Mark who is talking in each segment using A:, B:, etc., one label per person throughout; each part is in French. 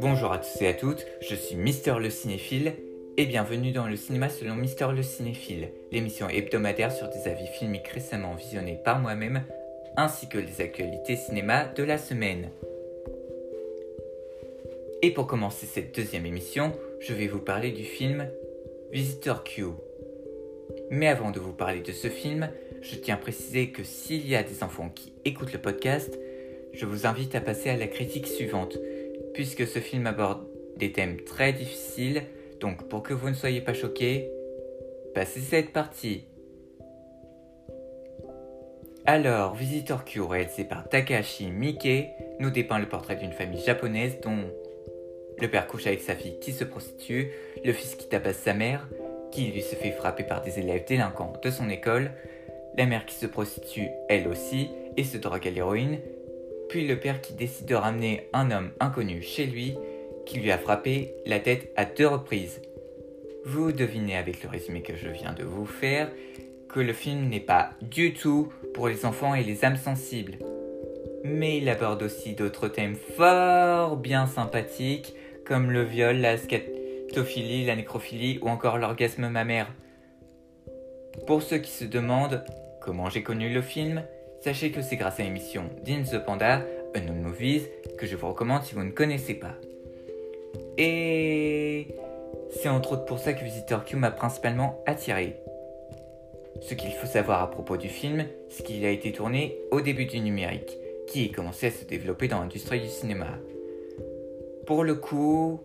A: Bonjour à tous et à toutes, je suis Mister le Cinéphile et bienvenue dans le cinéma selon Mister le Cinéphile, l'émission hebdomadaire sur des avis filmiques récemment visionnés par moi-même ainsi que les actualités cinéma de la semaine. Et pour commencer cette deuxième émission, je vais vous parler du film Visitor Q. Mais avant de vous parler de ce film, je tiens à préciser que s'il y a des enfants qui écoutent le podcast, je vous invite à passer à la critique suivante puisque ce film aborde des thèmes très difficiles, donc pour que vous ne soyez pas choqués, passez cette partie. Alors, Visitor Q, réalisé par Takahashi Miike, nous dépeint le portrait d'une famille japonaise dont le père couche avec sa fille qui se prostitue, le fils qui tabasse sa mère, qui lui se fait frapper par des élèves délinquants de son école, la mère qui se prostitue elle aussi et se drogue à l'héroïne, puis le père qui décide de ramener un homme inconnu chez lui qui lui a frappé la tête à deux reprises. Vous devinez avec le résumé que je viens de vous faire que le film n'est pas du tout pour les enfants et les âmes sensibles. Mais il aborde aussi d'autres thèmes fort bien sympathiques comme le viol, la la nécrophilie ou encore l'orgasme mammaire. Pour ceux qui se demandent comment j'ai connu le film, sachez que c'est grâce à l'émission Dean the Panda, Unknown Movies, que je vous recommande si vous ne connaissez pas. Et c'est entre autres pour ça que Visitor Q m'a principalement attiré. Ce qu'il faut savoir à propos du film, c'est qu'il a été tourné au début du numérique, qui commençait à se développer dans l'industrie du cinéma. Pour le coup,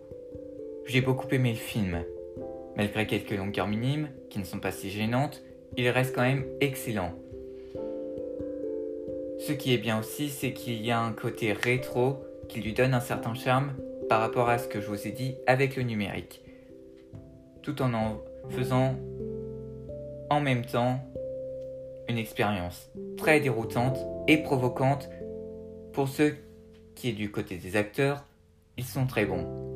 A: j'ai beaucoup aimé le film. Malgré quelques longueurs minimes, qui ne sont pas si gênantes, il reste quand même excellent. Ce qui est bien aussi, c'est qu'il y a un côté rétro qui lui donne un certain charme par rapport à ce que je vous ai dit avec le numérique. Tout en en faisant en même temps une expérience très déroutante et provocante pour ceux qui est du côté des acteurs, ils sont très bons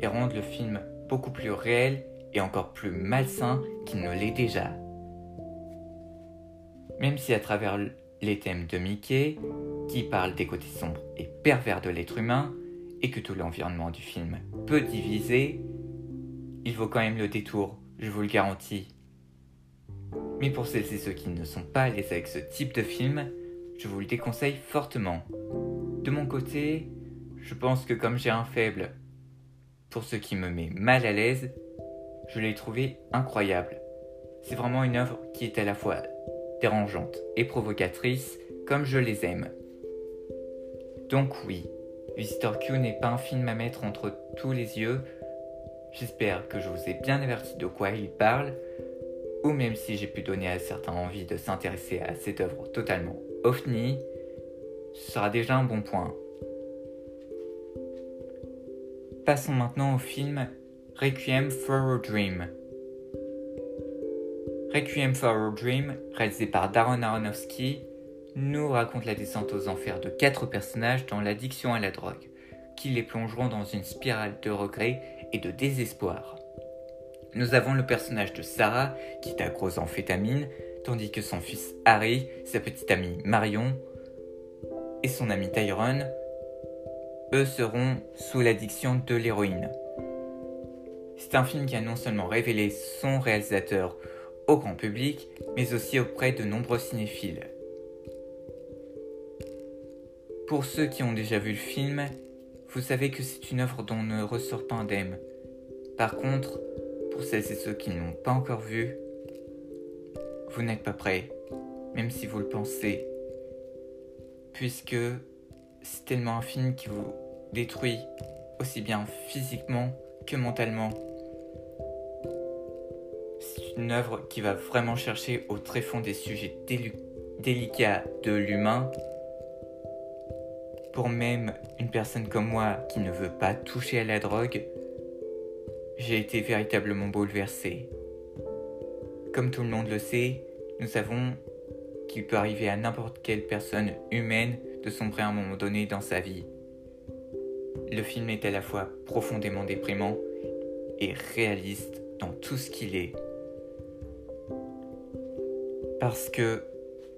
A: et rendent le film beaucoup plus réel et encore plus malsain qu'il ne l'est déjà. Même si à travers les thèmes de Mickey, qui parlent des côtés sombres et pervers de l'être humain, et que tout l'environnement du film peut diviser, il vaut quand même le détour, je vous le garantis. Mais pour celles et ceux qui ne sont pas à avec ce type de film, je vous le déconseille fortement. De mon côté, je pense que comme j'ai un faible pour ce qui me met mal à l'aise, je l'ai trouvé incroyable. C'est vraiment une œuvre qui est à la fois dérangeante et provocatrice comme je les aime. Donc oui, Visitor Q n'est pas un film à mettre entre tous les yeux. J'espère que je vous ai bien averti de quoi il parle, ou même si j'ai pu donner à certains envie de s'intéresser à cette œuvre totalement ovni, ce sera déjà un bon point. Passons maintenant au film Requiem for a Dream, Requiem for a Dream, réalisé par Darren Aronofsky, nous raconte la descente aux enfers de quatre personnages dans l'addiction à la drogue, qui les plongeront dans une spirale de regrets et de désespoir. Nous avons le personnage de Sarah, qui est accro aux amphétamines, tandis que son fils Harry, sa petite amie Marion et son ami Tyrone, eux seront sous l'addiction de l'héroïne. C'est un film qui a non seulement révélé son réalisateur au grand public, mais aussi auprès de nombreux cinéphiles. Pour ceux qui ont déjà vu le film, vous savez que c'est une œuvre dont ne ressort pas indemne. Par contre, pour celles et ceux qui ne l'ont pas encore vu, vous n'êtes pas prêts, même si vous le pensez, puisque c'est tellement un film qui vous détruit aussi bien physiquement que mentalement une œuvre qui va vraiment chercher au tréfonds des sujets délicats de l'humain. Pour même une personne comme moi qui ne veut pas toucher à la drogue, j'ai été véritablement bouleversé. Comme tout le monde le sait, nous savons qu'il peut arriver à n'importe quelle personne humaine de sombrer à un moment donné dans sa vie. Le film est à la fois profondément déprimant et réaliste dans tout ce qu'il est. Parce que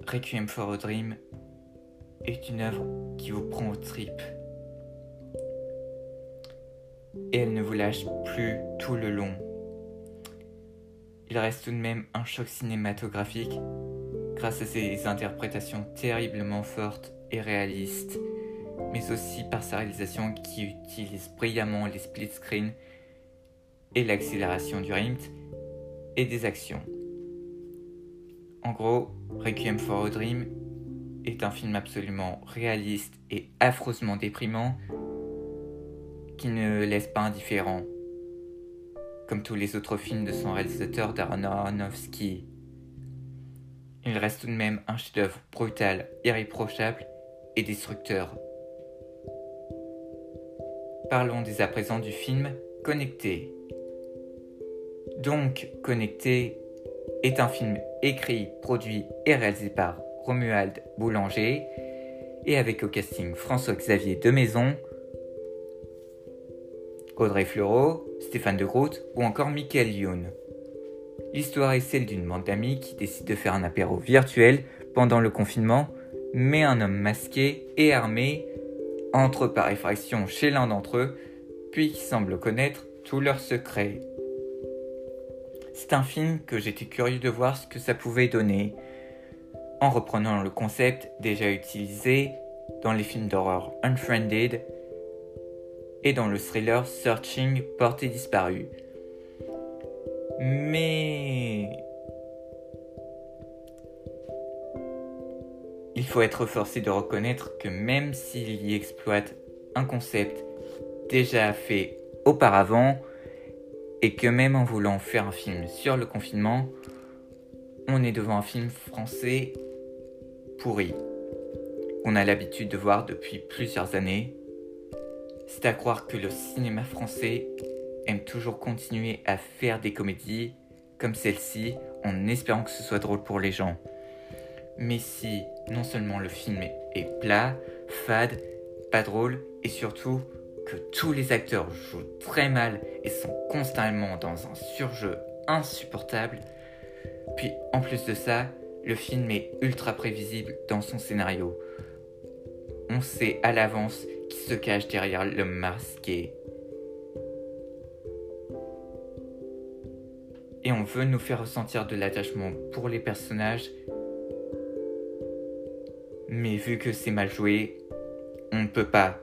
A: Requiem for a Dream est une œuvre qui vous prend aux tripes. Et elle ne vous lâche plus tout le long. Il reste tout de même un choc cinématographique grâce à ses interprétations terriblement fortes et réalistes, mais aussi par sa réalisation qui utilise brillamment les split screens et l'accélération du rythme et des actions. En gros, Requiem for a Dream est un film absolument réaliste et affreusement déprimant qui ne laisse pas indifférent, comme tous les autres films de son réalisateur Darren Aronofsky. Il reste tout de même un chef-d'œuvre brutal, irréprochable et destructeur. Parlons dès à présent du film Connecté. Donc, Connecté est un film écrit, produit et réalisé par Romuald Boulanger et avec au casting François-Xavier de Maison, Audrey Fleurot, Stéphane de Groot ou encore Michael Youn. L'histoire est celle d'une bande d'amis qui décide de faire un apéro virtuel pendant le confinement, mais un homme masqué et armé entre par effraction chez l'un d'entre eux, puis qui semble connaître tous leurs secrets. C'est un film que j'étais curieux de voir ce que ça pouvait donner, en reprenant le concept déjà utilisé dans les films d'horreur Unfriended et dans le thriller Searching Portée disparue. Mais il faut être forcé de reconnaître que même s'il y exploite un concept déjà fait auparavant, et que même en voulant faire un film sur le confinement, on est devant un film français pourri, qu'on a l'habitude de voir depuis plusieurs années. C'est à croire que le cinéma français aime toujours continuer à faire des comédies comme celle-ci en espérant que ce soit drôle pour les gens. Mais si non seulement le film est plat, fade, pas drôle et surtout que tous les acteurs jouent très mal et sont constamment dans un surjeu insupportable, puis en plus de ça, le film est ultra prévisible dans son scénario. On sait à l'avance qui se cache derrière le masqué. Et on veut nous faire ressentir de l'attachement pour les personnages. Mais vu que c'est mal joué, on ne peut pas.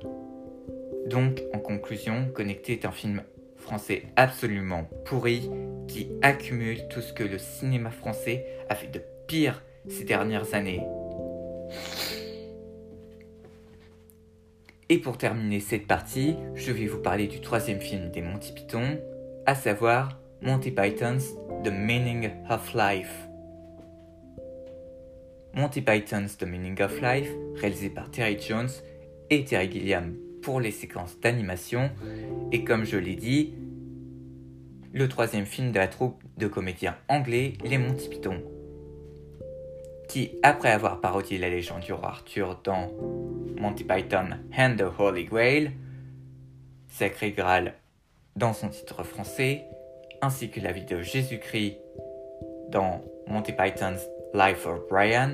A: Donc, en conclusion, Connecté est un film français absolument pourri qui accumule tout ce que le cinéma français a fait de pire ces dernières années. Et pour terminer cette partie, je vais vous parler du troisième film des Monty Python, à savoir Monty Python's The Meaning of Life. Monty Python's The Meaning of Life, réalisé par Terry Jones et Terry Gilliam pour les séquences d'animation, et comme je l'ai dit, le troisième film de la troupe de comédiens anglais, les Monty Python, qui, après avoir parodié la légende du roi Arthur dans Monty Python and the Holy Grail, Sacré Graal dans son titre français, ainsi que la vie de Jésus-Christ dans Monty Python's Life of Brian,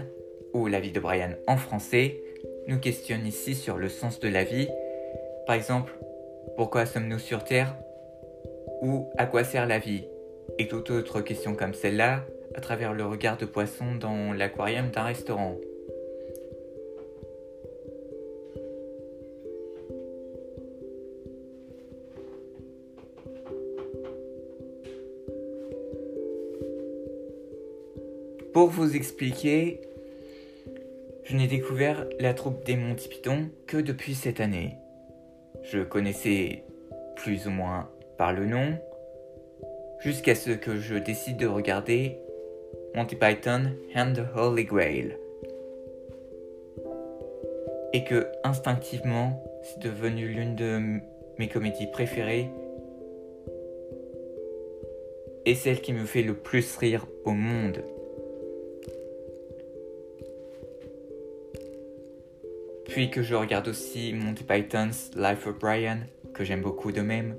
A: ou La vie de Brian en français, nous questionne ici sur le sens de la vie. Par exemple, pourquoi sommes-nous sur Terre? Ou à quoi sert la vie? Et toute autre question comme celle-là à travers le regard de poisson dans l'aquarium d'un restaurant. Pour vous expliquer, je n'ai découvert la troupe des Monty Python que depuis cette année. Je connaissais plus ou moins par le nom, jusqu'à ce que je décide de regarder Monty Python and the Holy Grail. Et que instinctivement, c'est devenu l'une de mes comédies préférées et celle qui me fait le plus rire au monde. Puis que je regarde aussi Monty Python's Life of Brian, que j'aime beaucoup de même.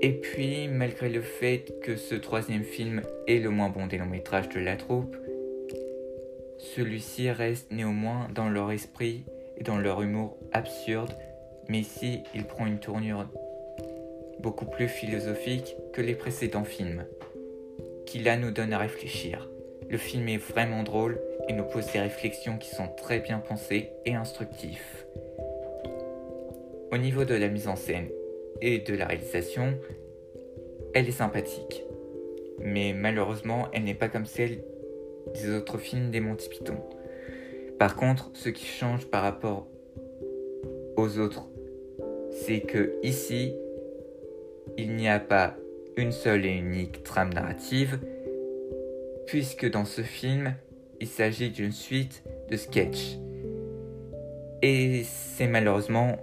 A: Et puis, malgré le fait que ce troisième film est le moins bon des longs métrages de la troupe, celui-ci reste néanmoins dans leur esprit et dans leur humour absurde, mais ici il prend une tournure beaucoup plus philosophique que les précédents films, qui là nous donne à réfléchir. Le film est vraiment drôle et nous pose des réflexions qui sont très bien pensées et instructives. Au niveau de la mise en scène et de la réalisation, elle est sympathique. Mais malheureusement, elle n'est pas comme celle des autres films des Monty Python. Par contre, ce qui change par rapport aux autres, c'est que ici, il n'y a pas une seule et unique trame narrative, puisque dans ce film, il s'agit d'une suite de sketchs. Et c'est malheureusement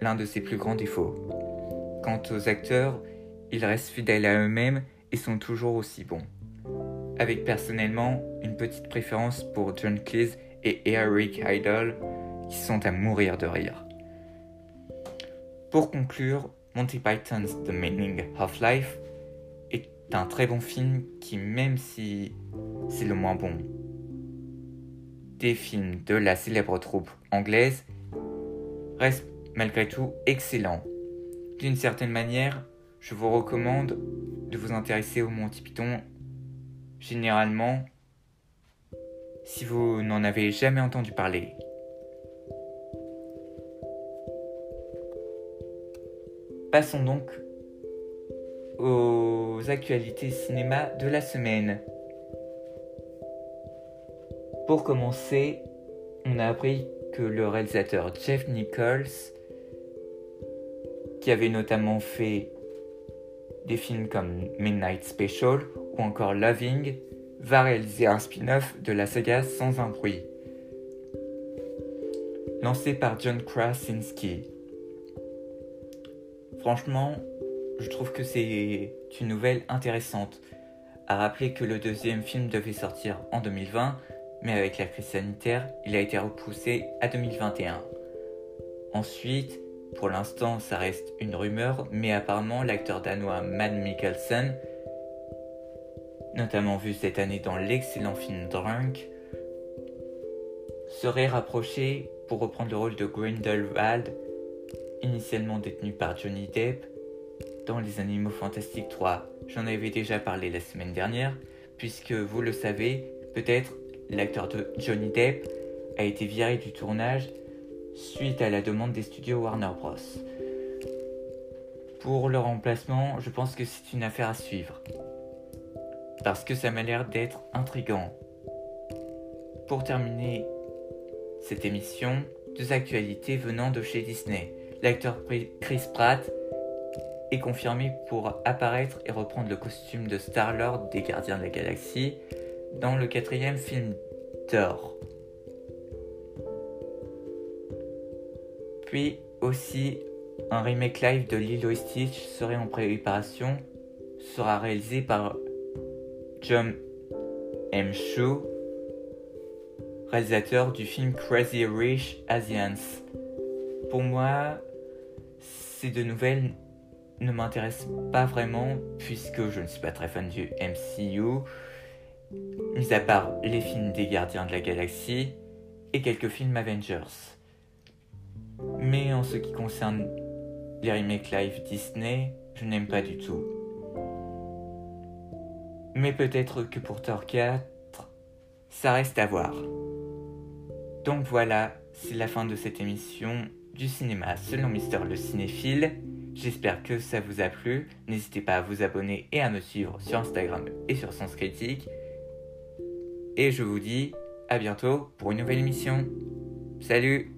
A: l'un de ses plus grands défauts. Quant aux acteurs, ils restent fidèles à eux-mêmes et sont toujours aussi bons. Avec personnellement une petite préférence pour John Cleese et Eric Idle qui sont à mourir de rire. Pour conclure, Monty Python's The Meaning of Life est un très bon film qui, même si c'est le moins bon des films de la célèbre troupe anglaise, reste malgré tout excellent. D'une certaine manière, je vous recommande de vous intéresser au Monty Python généralement si vous n'en avez jamais entendu parler. Passons donc aux actualités cinéma de la semaine. Pour commencer, on a appris que le réalisateur Jeff Nichols qui avait notamment fait des films comme Midnight Special ou encore Loving, va réaliser un spin-off de la saga Sans un bruit. Lancé par John Krasinski. Franchement, je trouve que c'est une nouvelle intéressante. À rappeler que le deuxième film devait sortir en 2020, mais avec la crise sanitaire, il a été repoussé à 2021. Ensuite, pour l'instant, ça reste une rumeur, mais apparemment, l'acteur danois Matt Mikkelsen, notamment vu cette année dans l'excellent film Drunk, serait rapproché pour reprendre le rôle de Grindelwald, initialement détenu par Johnny Depp, dans Les Animaux Fantastiques 3. J'en avais déjà parlé la semaine dernière, puisque vous le savez, peut-être l'acteur de Johnny Depp a été viré du tournage suite à la demande des studios Warner Bros. Pour le remplacement, je pense que c'est une affaire à suivre. Parce que ça m'a l'air d'être intrigant. Pour terminer cette émission, deux actualités venant de chez Disney. L'acteur Chris Pratt est confirmé pour apparaître et reprendre le costume de Star-Lord des Gardiens de la Galaxie dans le quatrième film Thor. Puis aussi, un remake live de Lilo Stitch serait en préparation, sera réalisé par John M. Chu, réalisateur du film Crazy Rich Asians. Pour moi, ces deux nouvelles ne m'intéressent pas vraiment puisque je ne suis pas très fan du MCU, mis à part les films des Gardiens de la Galaxie et quelques films Avengers. Mais en ce qui concerne les remakes live Disney, je n'aime pas du tout. Mais peut-être que pour Thor 4, ça reste à voir. Donc voilà, c'est la fin de cette émission du cinéma selon Mister le cinéphile. J'espère que ça vous a plu. N'hésitez pas à vous abonner et à me suivre sur Instagram et sur Sens Critique. Et je vous dis à bientôt pour une nouvelle émission. Salut